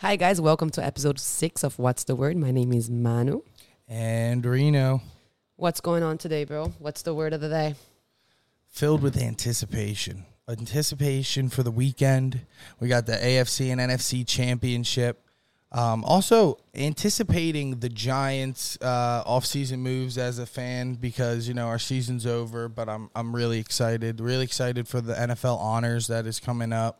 Hi, guys. Welcome to episode six of What's the Word. My name is Manu. And Reno, What's going on today, bro? What's the word of the day? filled with anticipation. Anticipation for the weekend. We got the AFC and NFC championship. Um, also, anticipating the Giants' uh, offseason moves as a fan because you know our season's over, but I'm I'm really excited. Really excited for the NFL honors that is coming up.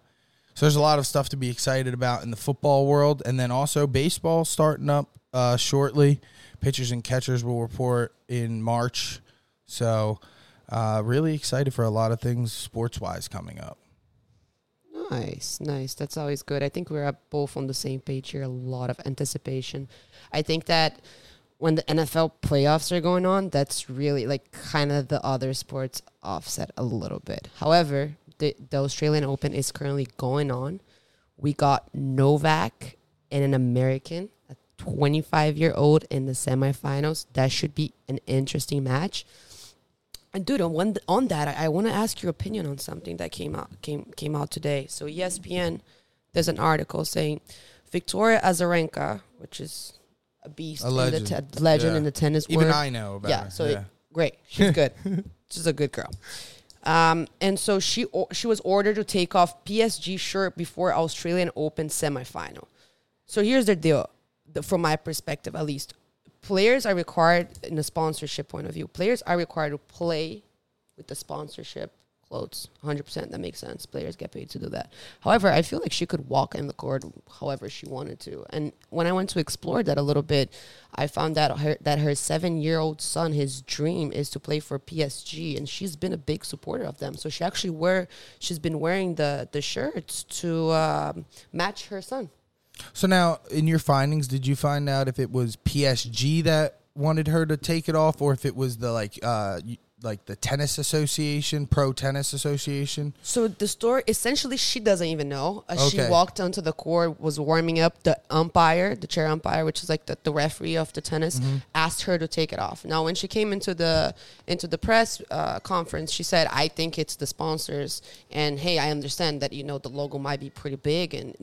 So there's a lot of stuff to be excited about in the football world, and then also baseball starting up uh, shortly. Pitchers and catchers will report in March. So uh, really excited for a lot of things sports wise coming up. Nice, nice. That's always good. I think we're both on the same page here. A lot of anticipation. I think that when the NFL playoffs are going on, that's really like kind of the other sports offset a little bit. However, the, the Australian Open is currently going on. We got Novak and an American, a 25 year old in the semifinals. That should be an interesting match. And dude, on one, on that, I, I want to ask your opinion on something that came out came came out today. So ESPN, there's an article saying Victoria Azarenka, which is a beast, A in legend. the te- legend Yeah. in the tennis Even world. I know about yeah, her. so it- great, she's good. She's a good girl. Um, and so she she was ordered to take off PSG shirt before Australian Open semifinal. So here's the deal, the, from my perspective at least. Players are required, in a sponsorship point of view, players are required to play with the sponsorship clothes. 100%. That makes sense. Players get paid to do that. However, I feel like she could walk in the court however she wanted to. And when I went to explore that a little bit, I found that her, that her seven year old son, his dream is to play for PSG. And she's been a big supporter of them. So she actually wear, she's been wearing the, the shirts to um, match her son. So now, in your findings, did you find out if it was PSG that wanted her to take it off, or if it was the like, uh, like the tennis association, pro tennis association? So the story essentially she doesn't even know. Uh, She walked onto the court, was warming up. The umpire, the chair umpire, which is like the, the referee of the tennis, asked her to take it off. Now, when she came into the into the press uh, conference, she said, "I think it's the sponsors." And hey, I understand that you know the logo might be pretty big, and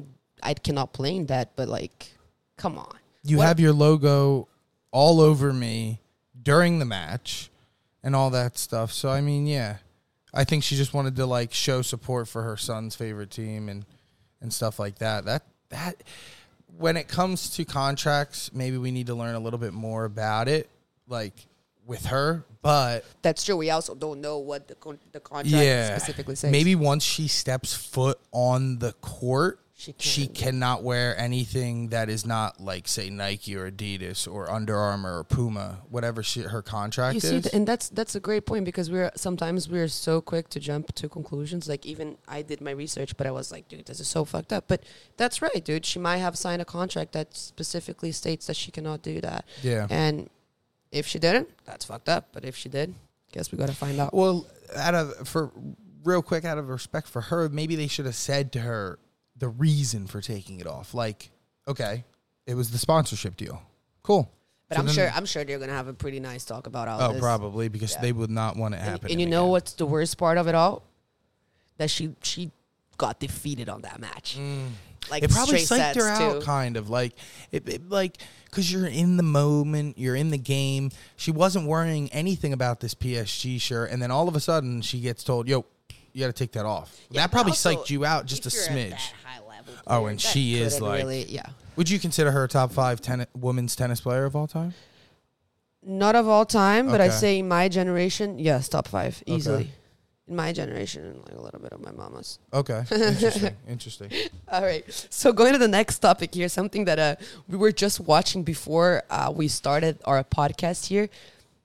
I cannot blame that. But like, come on, You What- have your logo all over me during the match and all that stuff. So I mean, yeah, I think she just wanted to like show support for her son's favorite team and and stuff like that. That that when it comes to contracts, maybe we need to learn a little bit more about it, like with her. But that's true. We also don't know what the con- the contract yeah, specifically says. maybe once she steps foot on the court, She she, cannot wear anything that is not like say Nike or Adidas or Under Armour or Puma, whatever she, her contract You is. see, th- and that's that's a great point because we're sometimes we're so quick to jump to conclusions. Like even I did my research, but I was like, dude, this is so fucked up. But that's right, dude. She might have signed a contract that specifically states that she cannot do that. yeah. And if she didn't, that's fucked up. But if she did, guess we got to find out. Well, out of for real quick, out of respect for her, maybe they should have said to her the reason for taking it off. Like, okay, it was the sponsorship deal. Cool. But So I'm sure I'm sure they're gonna have a pretty nice talk about all Oh, this. probably because Yeah. they would not want it And, happening. and you know again. what's the worst part of it all? That she she got defeated on that match. Like Mm. it probably psyched her out, too. kind of like it, it like because you're in the moment, you're in the game. She wasn't worrying anything about this PSG shirt, and then all of a sudden she gets told, "Yo, you got to take that off." Yeah, that probably also, psyched you out just a smidge. Oh, and that she is like- really, yeah. Would you consider her a top five ten- women's tennis player of all time? Not of all time, but I say my generation, yes, top five easily. In my generation, and like a little bit of my mama's. Okay, interesting, interesting. All right. So going to the next topic here, something that uh, we were just watching before uh, we started our podcast here.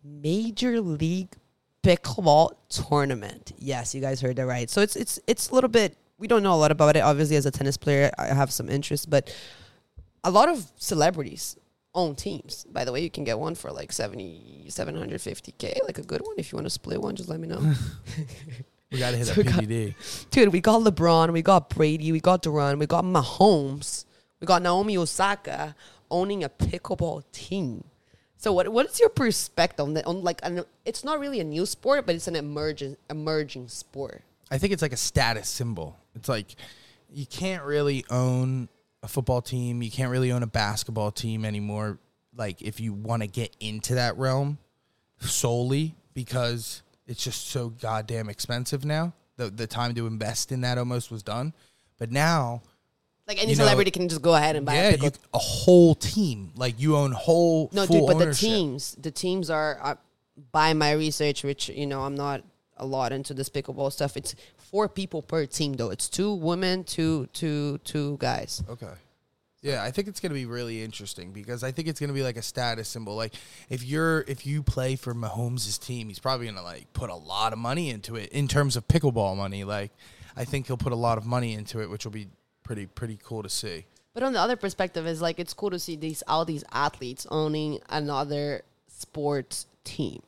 Major League Pickleball Tournament. Yes, you guys heard that right. So it's it's it's a little bit. We don't know a lot about it. Obviously, as a tennis player, I have some interest, but a lot of celebrities own teams. By the way, you can get one for like 70, 750k, like a good one. If you want to split one, just let me know. We got to hit So we got- Dude, we got LeBron, we got Brady, we got Durant, we got Mahomes, we got Naomi Osaka owning a pickleball team. So what what is your perspective on that? On like, an, it's not really a new sport, but it's an emerging emerging sport. I think it's like a status symbol. It's like you can't really own a football team. You can't really own a basketball team anymore. Like if you want to get into that realm solely because it's just so goddamn expensive now. The the time to invest in that almost was done. But now Like any You know- celebrity can just go ahead and buy yeah, a you, a whole team. Like you own whole No, full dude, but the teams, the teams are, uh, by my research, which you know I'm not a lot into pickleball stuff. It's four people per team, though. It's two women, two, two, two guys. Okay. Yeah, I think it's gonna be really interesting because I think it's gonna be like a status symbol. Like if you're if you play for Mahomes' team, he's probably gonna like put a lot of money into it in terms of pickleball money. Like I think he'll put a lot of money into it, which will be pretty pretty cool to see. But on the other perspective, is like it's cool to see these all these athletes owning another sports team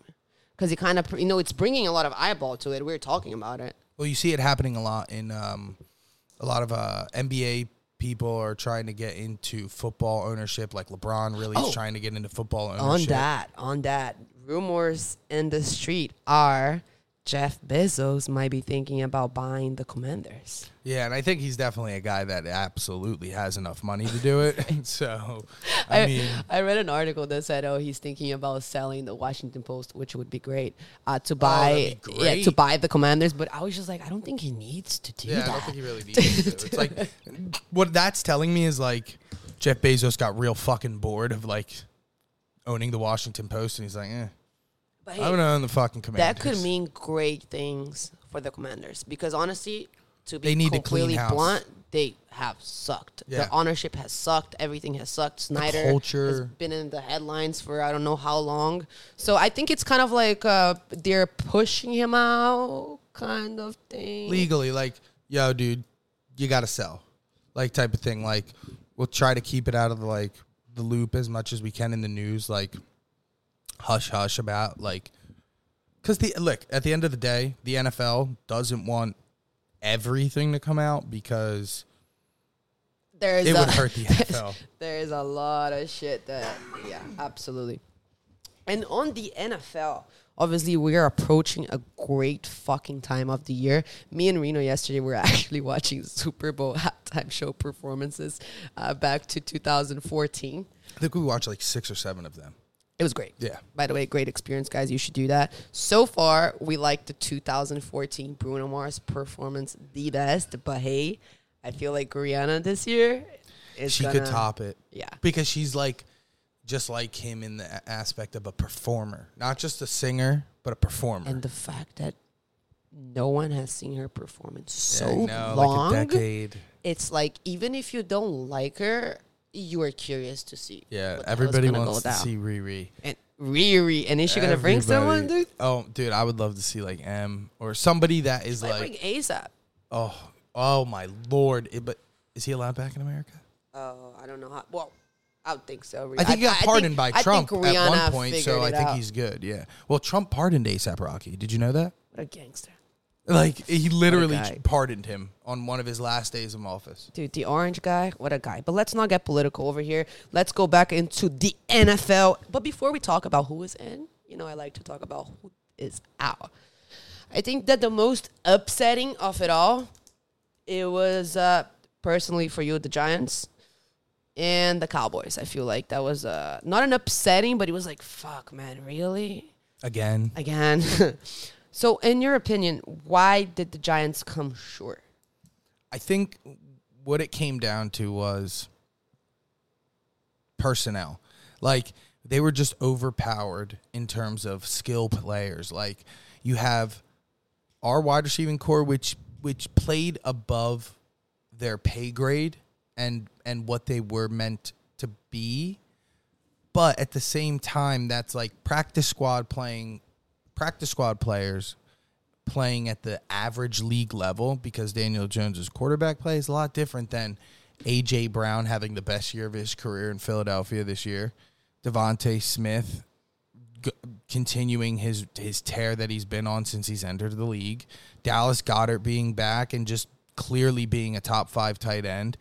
because it kind of you know it's bringing a lot of eyeball to it. We are talking about it. Well, you see it happening a lot in um, a lot of uh, NBA people are trying to get into football ownership. Like LeBron really Oh. is trying to get into football ownership. On that, on that, rumors in the street are Jeff Bezos might be thinking about buying the Commanders. Yeah, and I think he's definitely a guy that absolutely has enough money to do it. so, I, I, mean, I read an article that said, "Oh, he's thinking about selling the Washington Post, which would be great uh, to buy, Oh, that'd yeah, to buy the Commanders." But I was just like, I don't think he needs to do yeah, that. I don't think he really needs to. It's like what that's telling me is like Jeff Bezos got real fucking bored of like owning the Washington Post, and he's like, eh, but I'm hey, gonna own the fucking Commanders. that could mean great things for the Commanders because honestly, to be They need completely blunt, they have sucked. Yeah. The ownership has sucked. Everything has sucked. Snyder has culture. been in the headlines for I don't know how long. So I think it's kind of like uh, they're pushing him out, kind of thing. legally like, yo, dude, you gotta sell, like type of thing. Like, we'll try to keep it out of the like the loop as much as we can in the news. Like, hush hush about like, because the look at the end of the day, the NFL doesn't want everything to come out because There's it a, would hurt the NFL. There's a lot of shit that, yeah, absolutely. And on the NFL, obviously, we are approaching a great fucking time of the year. Me and Reno yesterday were actually watching Super Bowl halftime show performances uh, back to 2014. I think we watched like six or seven of them. It was great. Yeah. By the way, great experience, guys. You should do that. So far, we like the 2014 Bruno Mars performance the best. But hey, I feel like Rihanna this year is she gonna, could top it. Yeah. because she's like just like him in the aspect of a performer, not just a singer, but a performer. And the fact that no one has seen her perform in so Yeah, know, long, like a decade. it's like even if you don't like her, you are curious to see. Yeah, what the hell is everybody wants to down. see Riri. And Riri, and is she gonna bring someone, dude? Oh, dude, I would love to see like M or somebody that is Like, like, ASAP. oh, oh my lord! It- but is he allowed back in America? Oh, I don't know how. Well, I would think so. I think he got pardoned by Trump at one point, so I think out. he's good. Yeah. Well, Trump pardoned ASAP Rocky. Did you know that? what a gangster, Like he literally guy. pardoned him on one of his last days of office. dude. The orange guy, what a guy. But let's not get political over here. Let's go back into the NFL. But before we talk about who is in, you know, I like to talk about who is out. I think that the most upsetting of it all, it was uh, personally for you the Giants and the Cowboys. I feel like that was uh, not an upsetting, but it was like, fuck, man, really Again, again. so, in your opinion, why did the Giants come short? I think what it came down to was personnel. Like they were just overpowered in terms of skill players. Like you have our wide receiving core, which which played above their pay grade and and what they were meant to be. But at the same time, that's like practice squad playing practice squad players playing at the average league level because Daniel Jones's quarterback play is a lot different than AJ Brown having the best year of his career in Philadelphia this year. DeVonta Smith g- continuing his his tear that he's been on since he's entered the league. Dallas Goedert being back and just clearly being a top 5 tight end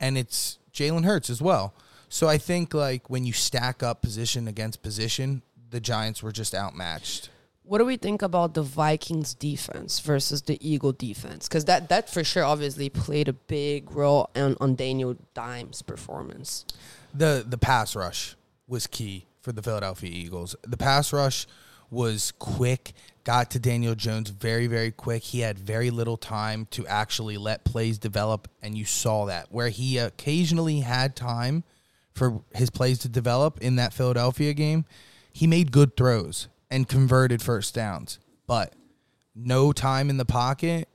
and it's Jalen Hurts as well. So I think like when you stack up position against position, the Giants were just outmatched. What do we think about the Vikings defense versus the Eagle defense? Because that that for sure obviously played a big role on, on Daniel Dimes' performance. the the pass rush was key for the Philadelphia Eagles. The pass rush was quick, got to Daniel Jones very very quick. He had very little time to actually let plays develop and you saw that where he occasionally had time for his plays to develop in that Philadelphia game, he made good throws and converted first downs. But no time in the pocket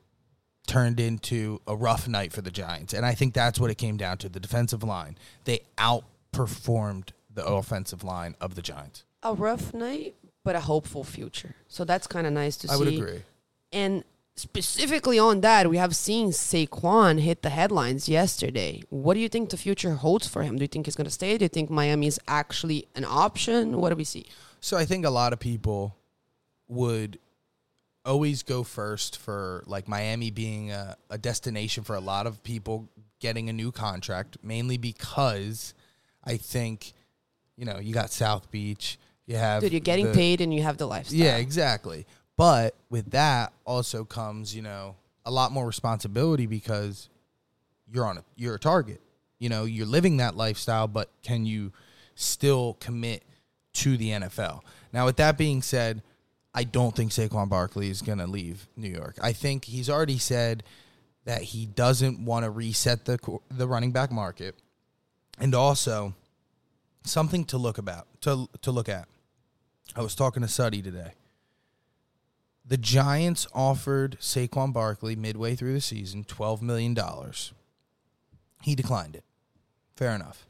turned into a rough night for the Giants. And I think that's what it came down to. The defensive line. They outperformed the offensive line of the Giants. A rough night, but a hopeful future. So that's kind of nice to see. I would agree. And specifically on that, we have seen Saquon hit the headlines yesterday. What do you think the future holds for him? Do you think he's going to stay? Do you think Miami is actually an option? What do we see? So I think a lot of people would always go first for like Miami being a, a destination for a lot of people getting a new contract, mainly because I think, you know, you got South Beach, you have Dude, you're getting the- paid and you have the lifestyle. Yeah, exactly. But with that also comes, you know, a lot more responsibility because you're on a you're a target. You know, you're living that lifestyle, but can you still commit to the NFL? Now, with that being said, I don't think Saquon Barkley is going to leave New York. I think he's already said that he doesn't want to reset the the running back market, and also something to look about to to look at. I was talking to Suddy today. The Giants offered Saquon Barkley midway through the season $12 million. He declined it. Fair enough.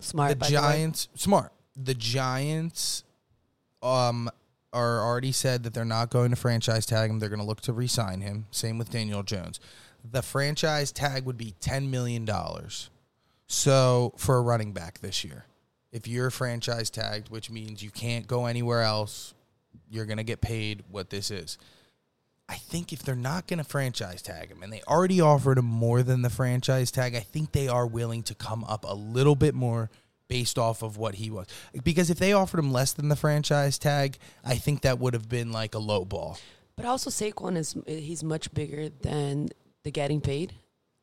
Smart. the by the. Giants, smart. The Giants um, are already said that they're not going to franchise tag him. They're going to look to re sign him. Same with Daniel Jones. The franchise tag would be $10 million. So for a running back this year, if you're franchise tagged, which means you can't go anywhere else, you're going to get paid what this is. I think if they're not going to franchise tag him and they already offered him more than the franchise tag, I think they are willing to come up a little bit more based off of what he was. Because if they offered him less than the franchise tag, I think that would have been like a low ball. But also Saquon is he's much bigger than the getting paid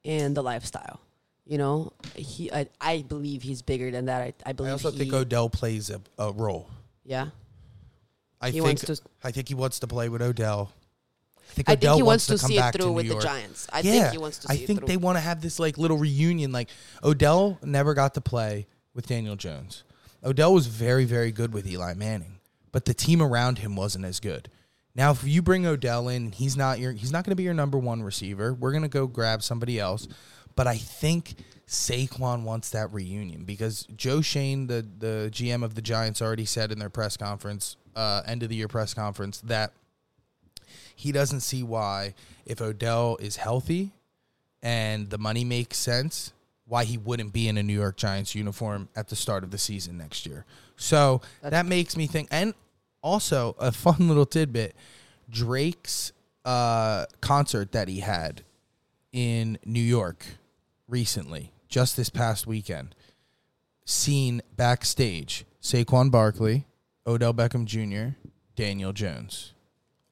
and the lifestyle. You know, he I, I believe he's bigger than that. I, I believe I also he, think Odell plays a, a role. yeah. I He think wants to- I think he wants to play with Odell. I think I think Odell he wants to, come see it back through with the Giants. I yeah, think he wants to I think they want to have this like little reunion. Like Odell never got to play with Daniel Jones. Odell was very, very good with Eli Manning, but the team around him wasn't as good. Now, if you bring Odell in, he's not your he's not going to be your number one receiver. We're going to go grab somebody else. But I think Saquon wants that reunion because Joe Schoen, the the GM of the Giants, already said in their press conference, uh, end of the year press conference, that he doesn't see why if Odell is healthy and the money makes sense, why he wouldn't be in a New York Giants uniform at the start of the season next year. So that makes me think and also a fun little tidbit, Drake's uh, concert that he had in New York recently, just this past weekend, seen backstage Saquon Barkley, Odell Beckham Jr., Daniel Jones,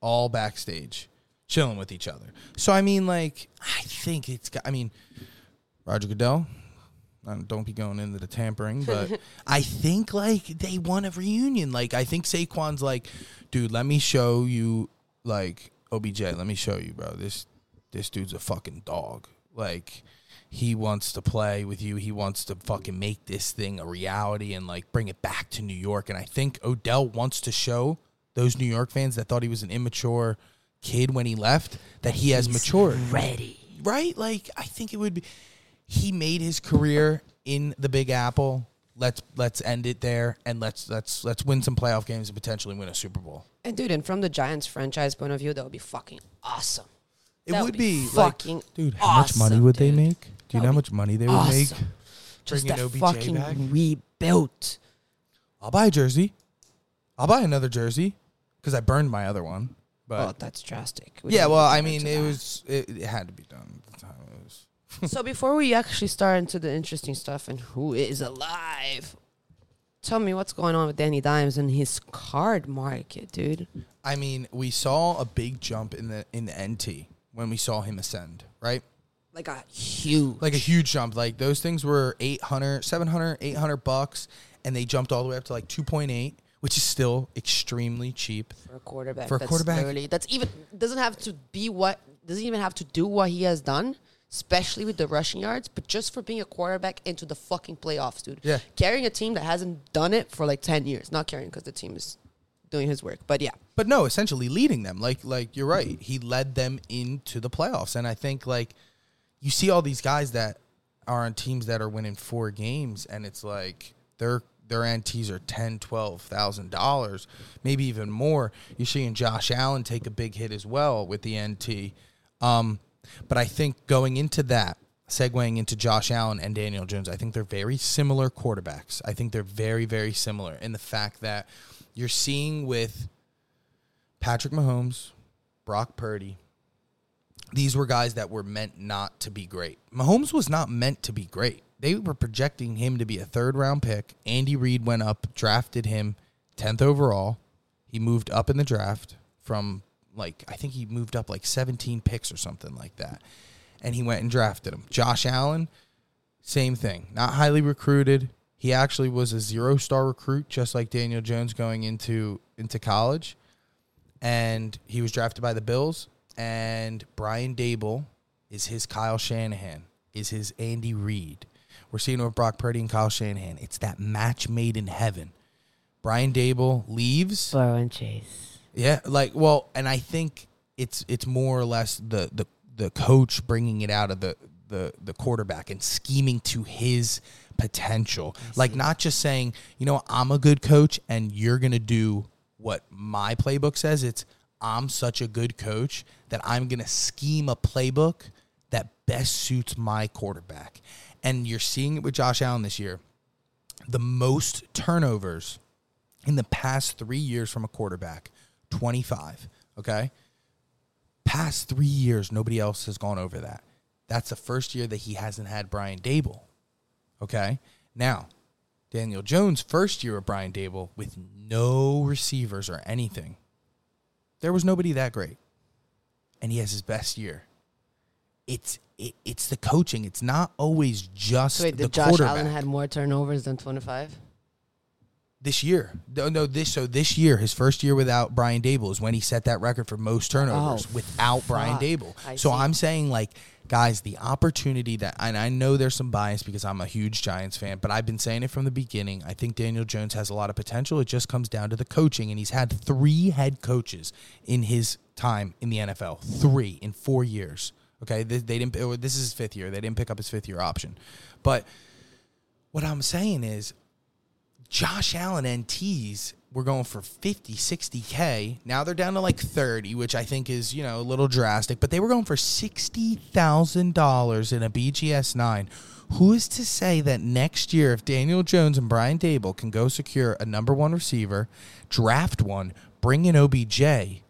all backstage, chilling with each other. So I mean, like, I think it's. got- I mean, Roger Goodell. um, Don't be going into the tampering, but I think like they want a reunion. Like I think Saquon's like, dude, let me show you, like OBJ, let me show you, bro. This this dude's a fucking dog. Like he wants to play with you. He wants to fucking make this thing a reality and like bring it back to New York. And I think Odell wants to show those New York fans that thought he was an immature kid when he left that he has matured. ready. Right? Like I think it would be he made his career in the Big Apple. Let's let's end it there and let's let's let's win some playoff games and potentially win a Super Bowl. And dude, and from the Giants franchise point of view, that would be fucking awesome. It That would would be, be like, fucking dude, how much money awesome, would they make? Do you That know how much money they would awesome. make? Just Bringing that OBJ fucking back? rebuilt. I'll buy a jersey. I'll buy another jersey because I burned my other one. But oh, that's drastic. We yeah, well, I mean, it that. was it, it had to be done at the time. It was so before we actually start into the interesting stuff and who is alive, tell me what's going on with Danny Dimes and his card market, dude. I mean, we saw a big jump in the in the NT when we saw him ascend, right? Like a huge, Like a huge jump. Like those things were 800, 700, 800 bucks and they jumped all the way up to like 2.8, which is still extremely cheap. for a quarterback. For a that's quarterback. literally- that's even doesn't have to be what doesn't even have to do what he has done, especially with the rushing yards, but just for being a quarterback into the fucking playoffs, dude. Yeah. carrying a team that hasn't done it for like ten years. Not carrying because the team is doing his work, but yeah, But no, essentially leading them. Like like you're right. He led them into the playoffs and I think like you see all these guys that are on teams that are winning four games and it's like their their NTs are ten, twelve thousand dollars, maybe even more. You're seeing Josh Allen take a big hit as well with the NT. Um, but I think going into that, segueing into Josh Allen and Daniel Jones, I think they're very similar quarterbacks. I think they're very, very similar in the fact that you're seeing with Patrick Mahomes, Brock Purdy, these were guys that were meant not to be great. Mahomes was not meant to be great. They were projecting him to be a third round pick. Andy Reid went up, drafted him 10th overall. He moved up in the draft from like, I think he moved up like 17 picks or something like that. And he went and drafted him. Josh Allen, same thing. Not highly recruited. He actually was a zero star recruit, just like Daniel Jones going into into college. And he was drafted by the Bills. And Brian Daboll is his Kyle Shanahan, is his Andy Reid. We're seeing with Brock Purdy and Kyle Shanahan. It's that match made in heaven. Brian Daboll leaves. Burrow and Chase. Yeah, like well, and I think it's it's more or less the the the coach bringing it out of the the the quarterback and scheming to his potential. Like not just saying, you know, I'm a good coach and you're going to do what my playbook says. It's I'm such a good coach that I'm going to scheme a playbook that best suits my quarterback. And you're seeing it with Josh Allen this year. The most turnovers in the past three years from a quarterback 25 okay? Past three years nobody else has gone over that. That's the first year that he hasn't had brian daboll okay? Now daniel jones first year of brian daboll with no receivers or anything there was nobody that great. And he has his best year. It's it, it's the coaching. It's not always just wait, the did Josh quarterback. Allen had more turnovers than twenty five? This year. No, no, this so this year, his first year without Brian Daboll is when he set that record for most turnovers Oh, without Brian fuck. Daboll. I so see. I'm saying like guys, the opportunity that and I know there's some bias because I'm a huge Giants fan, but I've been saying it from the beginning. I think Daniel Jones has a lot of potential. It just comes down to the coaching and he's had 3 head coaches in his time in the NFL. 3 in 4 years. Okay? They, they didn't oh, this is his fifth year. They didn't pick up his fifth year option. But what I'm saying is Josh Allen NTs were going for 50, 60K. Now they're down to like 30, which I think is, you know, a little drastic, but they were going for $60,000 in a BGS 9. Who is to say that next year, if Daniel Jones and Brian Daboll can go secure a number one receiver, draft one, bring in OBJ,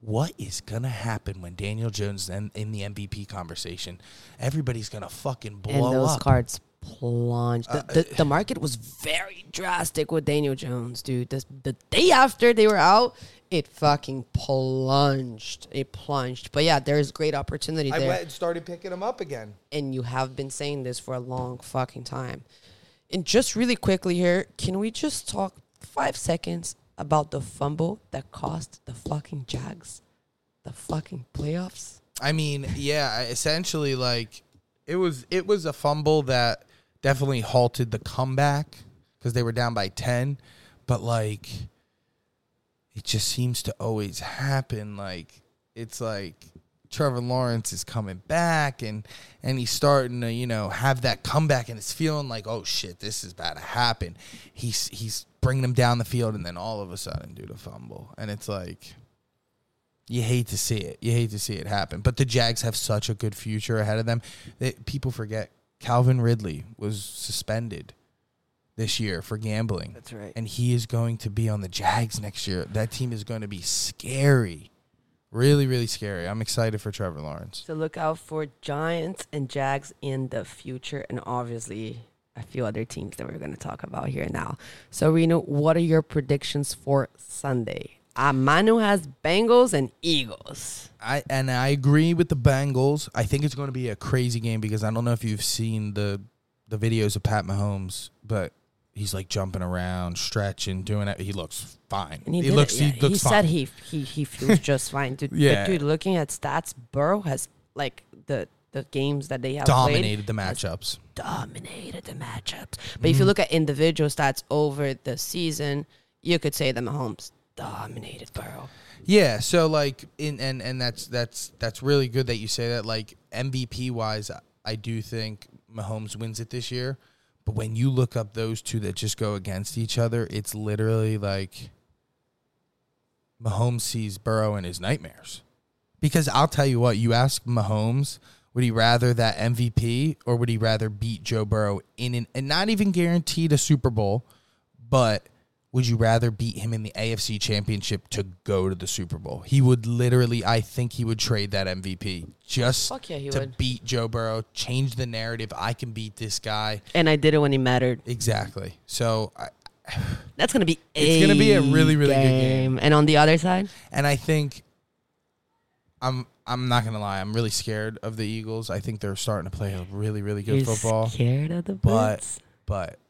what is gonna happen when Daniel Jones then in the MVP conversation? Everybody's gonna fucking blow and those up. cards plunged. The, Uh, the, the market was very drastic with Daniel Jones, dude. The, the day after they were out, it fucking plunged. It plunged. But yeah, there's great opportunity I there. went and started picking them up again. and you have been saying this for a long fucking time. And just really quickly here, can we just talk five seconds about the fumble that cost the fucking Jags the fucking playoffs? I mean, yeah, essentially like it was it was a fumble that definitely halted the comeback because they were down by 10, but like it just seems to always happen like it's like Trevor Lawrence is coming back and and he's starting to, you know, have that comeback and it's feeling like, "Oh shit, this is about to happen." He's he's bringing them down the field and then all of a sudden do the fumble. And it's like you hate to see it. You hate to see it happen. But the Jags have such a good future ahead of them. They, people forget Calvin Ridley was suspended this year for gambling. That's right. And he is going to be on the Jags next year. That team is going to be scary. Really, really scary. I'm excited for Trevor Lawrence. So look out for Giants and Jags in the future, and obviously a few other teams that we're going to talk about here now. So, Reno, what are your predictions for Sunday? Uh, Manu has Bengals and Eagles. I and I agree with the Bengals. I think it's going to be a crazy game because I don't know if you've seen the the videos of Pat Mahomes, but he's like jumping around, stretching, doing it. He looks fine. And he, he looks. yeah. He looks he said he he he feels just fine. Dude, Yeah. but dude, looking at stats, Burrow has like the the games that they have played, dominated the matchups. dominated the matchups. But if you look at individual stats over the season, you could say that Mahomes dominated Burrow. Yeah, so like in and and that's that's that's really good that you say that. Like MVP wise, I do think Mahomes wins it this year. But when you look up those two that just go against each other, it's literally like Mahomes sees Burrow in his nightmares. Because I'll tell you what, you ask Mahomes, would he rather that MVP or would he rather beat Joe Burrow in an and not even guaranteed a Super Bowl, but would you rather beat him in the AFC Championship to go to the Super Bowl? He would literally, I think he would trade that MVP just Fuck yeah, he to would. beat Joe Burrow, change the narrative. I can beat this guy. And I did it when he mattered. Exactly. So, I, That's gonna be It's gonna be a really, really good game. And on the other side, and I think I'm I'm not gonna lie, I'm really scared of the Eagles. I think they're starting to play a really, really good you're football. scared of the But- but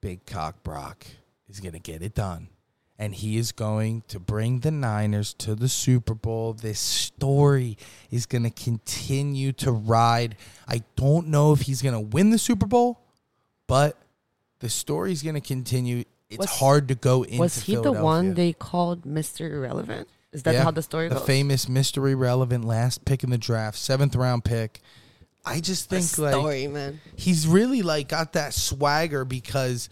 Big Cock Brock is going to get it done. And he is going to bring the Niners to the Super Bowl. This story is going to continue to ride. I don't know if he's going to win the Super Bowl, but the story is going to continue. It's Was- hard to go into Was he the one they called Mr. Irrelevant? Is that Yeah, how the story the goes? famous Mr. Irrelevant last pick in the draft, seventh round pick. I just The think like story, man. he's really like got that swagger because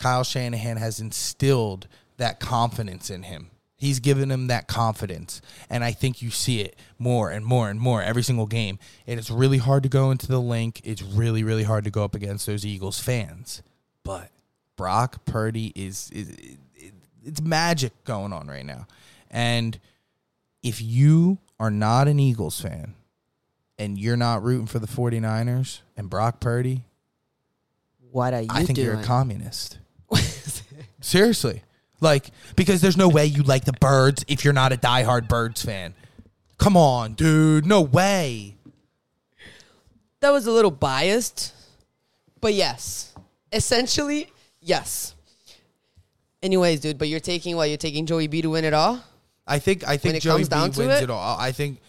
Kyle Shanahan has instilled that confidence in him. He's given him that confidence. And I think you see it more and more and more every single game. And it's really hard to go into the Linc. It's really, really hard to go up against those Eagles fans. But Brock Purdy is, is it, it's magic going on right now. And if you are not an Eagles fan and you're not rooting for the 49ers and Brock Purdy, What are you I think doing? you're a communist. Seriously. Like, because there's no way you like the birds if you're not a diehard birds fan. Come on, dude. No way. that was a little biased, but yes, essentially, yes. Anyways, dude, but you're taking what? You're taking Joey B to win it all? I think I think Joey B wins it? it? all. I think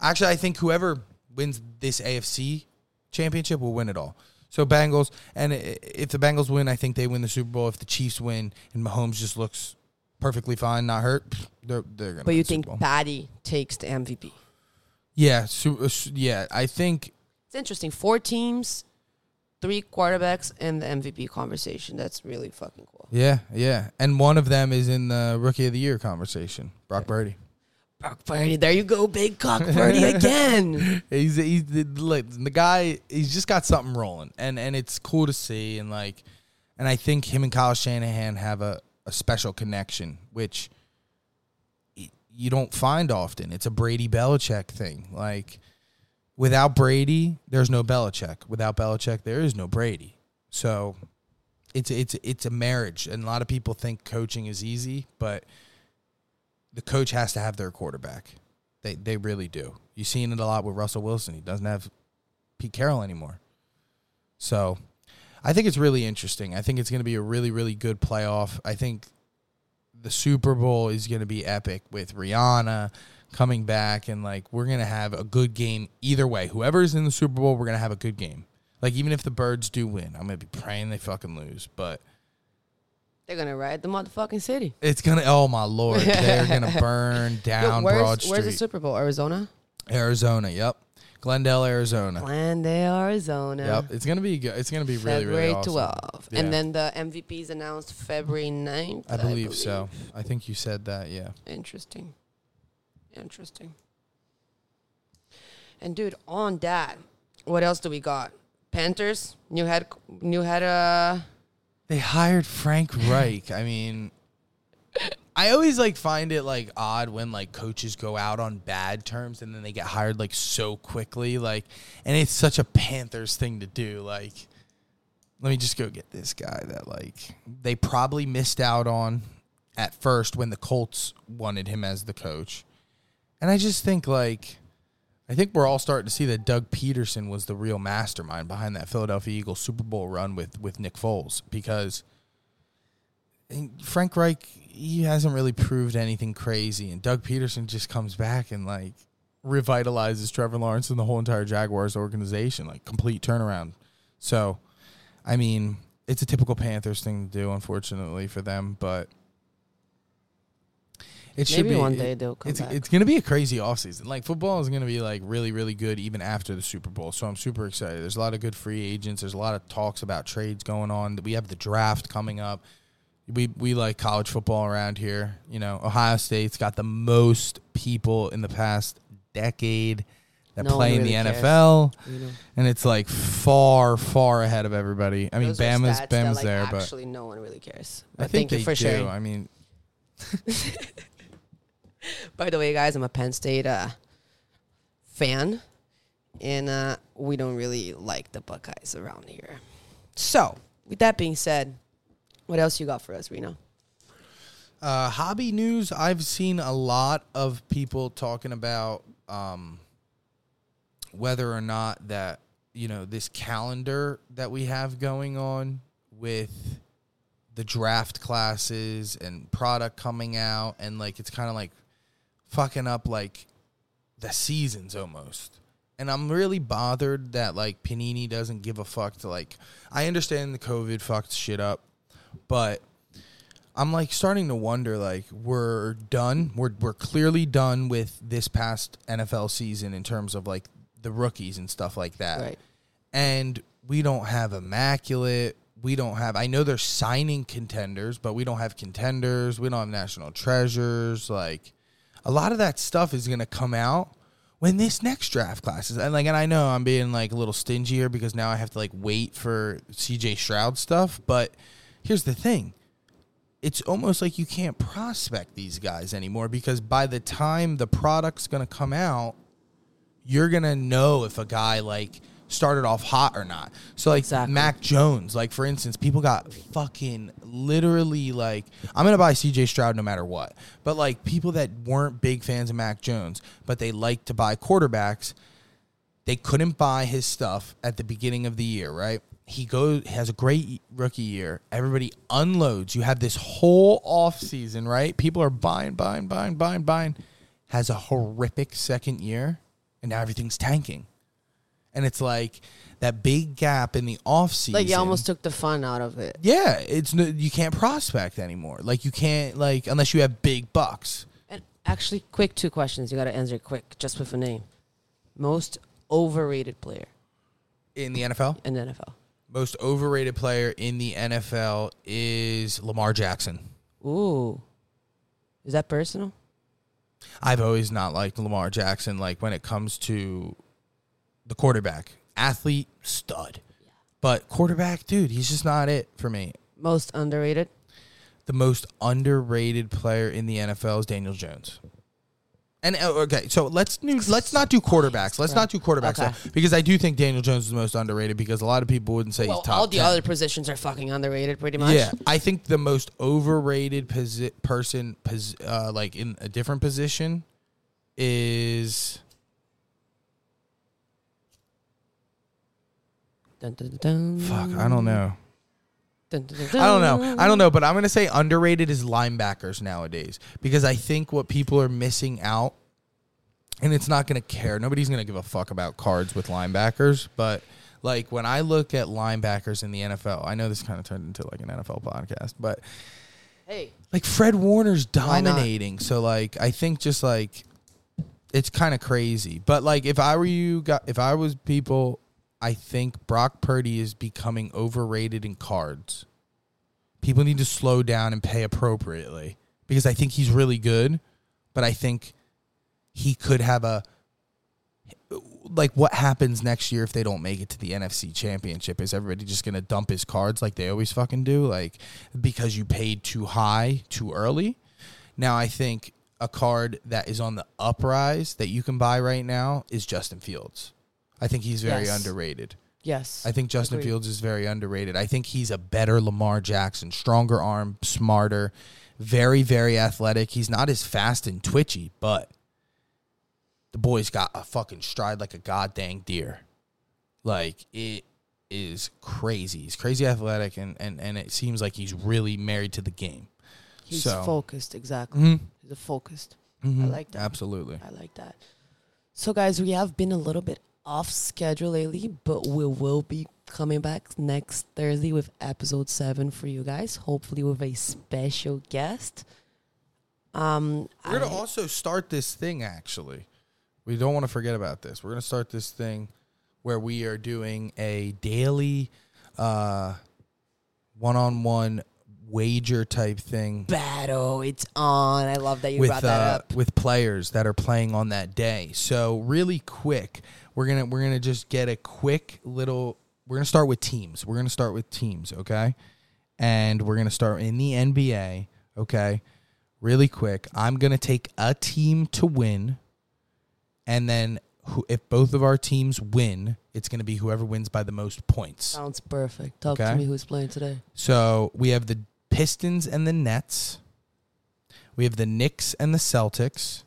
actually I think whoever wins this AFC championship will win it all. So Bengals and if the Bengals win, I think they win the Super Bowl. If the Chiefs win and Mahomes just looks perfectly fine, not hurt, they're they're gonna. But you think. Patty takes the MVP? Yeah, su- uh, su- yeah. I think It's interesting. Four teams, three quarterbacks, and the MVP conversation. That's really fucking cool. Yeah, yeah. And one of them is in the rookie of the year conversation. Brock Purdy. Brock Purdy, there you go, big cock Purdy again. He's he's the, the guy. He's just got something rolling, and and it's cool to see. And like, and I think him and Kyle Shanahan have a a special connection, which you don't find often. It's a Brady Belichick thing. Like, without Brady, there's no Belichick. Without Belichick, there is no Brady. So. It's it's it's a marriage, and a lot of people think coaching is easy, but the coach has to have their quarterback. They they really do. You've seen it a lot with Russell Wilson. He doesn't have Pete Carroll anymore. So I think it's really interesting. I think it's going to be a really, really good playoff. I think the Super Bowl is going to be epic with Rihanna coming back and like we're going to have a good game either way. Whoever's in the Super Bowl, we're going to have a good game. Like even if the birds do win, I'm going to be praying they fucking lose, but They're gonna ride the motherfucking city. it's going to oh my lord, they're going to burn Yo, down where's, Broad Street. where's the Super Bowl? Arizona, Arizona, yep. Glendale, Arizona. Glendale, Arizona. Yep, it's gonna be good. It's gonna be really, February really awesome. February 12th. Yeah. And then the MVP's announced February 9th. I believe, so. I think you said that. Yeah. Interesting. Interesting. And dude, on that, what else do we got? Panthers, new head, new head. Uh, They hired Frank Reich. I mean, I always like find it like odd when like coaches go out on bad terms and then they get hired like so quickly. Like, and it's such a Panthers thing to do. Like, let me just go get this guy that like they probably missed out on at first when the Colts wanted him as the coach. And I just think like I think we're all starting to see that Doug Pederson was the real mastermind behind that Philadelphia Eagles Super Bowl run with with Nick Foles because Frank Reich he hasn't really proved anything crazy and Doug Pederson just comes back and like revitalizes Trevor Lawrence and the whole entire Jaguars organization like complete turnaround. So, I mean, it's a typical Panthers thing to do unfortunately for them, but it should Maybe be one it- day they'll come it's back. it's going to be a crazy offseason. Like football is going to be like really really good even after the Super Bowl. So I'm super excited. There's a lot of good free agents. There's a lot of talks about trades going on. We have the draft coming up. We we like college football around here. You know, Ohio State's got the most people in the past decade that No play in really the cares. NFL, you know? and it's like far far ahead of everybody. I mean, Those Bama's that, Bama's like, there, but actually no one really cares. I think thank you for do. sharing. I mean, By the way, guys, I'm a Penn State uh, fan, and uh, we don't really like the Buckeyes around here. So, with that being said, what else you got for us, Reno? Uh, hobby news. I've seen a lot of people talking about um, whether or not that you know this calendar that we have going on with the draft classes and product coming out, and like it's kind of like fucking up like the seasons almost. And I'm really bothered that like Panini doesn't give a fuck to like. I understand the COVID fucked shit up, but I'm like starting to wonder like we're done. We're we're clearly done with this past NFL season in terms of like the rookies and stuff like that. Right. And we don't have immaculate. We don't have I know they're signing contenders, but we don't have contenders. We don't have national treasures. Like a lot of that stuff is gonna come out when this next draft class is and like and I know I'm being like a little stingier because now I have to like wait for CJ Stroud stuff, but here's the thing. It's almost like you can't prospect these guys anymore because by the time the product's going to come out, you're going to know if a guy like started off hot or not. So like Exactly. Mac Jones, like for instance, people got fucking literally like I'm going to buy CJ Stroud no matter what. But like people that weren't big fans of Mac Jones, but they like to buy quarterbacks, they couldn't buy his stuff at the beginning of the year, right? He goes has a great rookie year. Everybody unloads. You have this whole off season, right? People are buying, buying, buying, buying, buying. Has a horrific second year, and now everything's tanking. And it's like that big gap in the off season. Like, you almost took the fun out of it. yeah, it's no, you can't prospect anymore. Like you can't like unless you have big bucks. And actually, quick two questions. You got to answer quick, just with a name. Most overrated player in the NFL. in the NFL. Most overrated player in the NFL is Lamar Jackson. Ooh. Is that personal? I've always not liked Lamar Jackson. Like when it comes to the quarterback, athlete, stud, but quarterback, dude, he's just not it for me. Most underrated? The most underrated player in the NFL is Daniel Jones. And uh, okay, so let's let's not do quarterbacks. Let's not do quarterbacks Okay. because I do think Daniel Jones is the most underrated because a lot of people wouldn't say Well, he's top. all the 10. other positions are fucking underrated, pretty much. Yeah, I think the most overrated posi- person, pos- uh, like in a different position, is Dun, dun, dun, fuck. I don't know. I don't know. I don't know, but I'm gonna say underrated is linebackers nowadays because I think what people are missing out, and it's not gonna care. Nobody's gonna give a fuck about cards with linebackers, but. Like when I look at linebackers in the NFL, I know this kind of turned into like an NFL podcast, but Hey, like Fred Warner's dominating. So like I think just like it's kind of crazy. But like if I were you got if I was people, I think Brock Purdy is becoming overrated in cards. People need to slow down and pay appropriately because I think he's really good, but I think he could have a like what happens next year if they don't make it to the NFC championship? Is everybody just going to dump his cards like they always fucking do like because you paid too high too early? Now i think a card that is on the uprise that you can buy right now is justin fields i think he's very Yes. underrated Yes. I think Justin Agreed. Fields is very underrated. I think he's a better Lamar Jackson, stronger arm, smarter, very, very athletic. He's not as fast and twitchy, but the boy's got a fucking stride like a goddamn deer. Like it is crazy. He's crazy athletic and, and, and it seems like he's really married to the game. He's so- focused, exactly. Mhm. He's a focused. Mhm. like that. Absolutely. I like that. So, guys, we have been a little bit off schedule lately, but we will be coming back next Thursday with episode seven for you guys. Hopefully, with a special guest. Um, We're gonna I- also start this thing. Actually, we don't want to forget about this. We're gonna start this thing where we are doing a daily, uh, one-on-one wager type thing battle. It's on. I love that you with brought that uh, up. with players that are playing on that day. So really quick, we're gonna we're gonna just get a quick little. We're gonna start with teams. We're gonna start with teams, okay? And we're gonna start in the NBA, okay? Really quick, I'm gonna take a team to win, and then who, if both of our teams win, it's gonna be whoever wins by the most points. Sounds perfect. Talk Okay. to me. Who's playing today? So we have the Pistons and the Nets. We have the Knicks and the Celtics.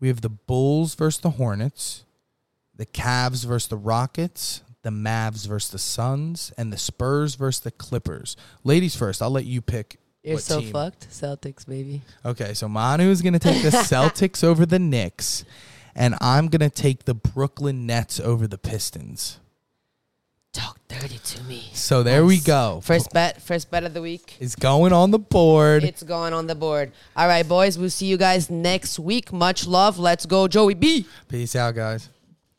We have the Bulls versus the Hornets. The Cavs versus the Rockets. The Mavs versus the Suns. And the Spurs versus the Clippers. Ladies first, I'll let you pick. You're what so team. fucked. Celtics, baby. Okay, so Manu is going to take the Celtics over the Knicks. And I'm going to take the Brooklyn Nets over the Pistons. Talk dirty to me. So there we go. First bet. First bet of the week. is going on the board. It's going on the board. All right, boys. We'll see you guys next week. Much love. Let's go, Joey B. Peace out, guys.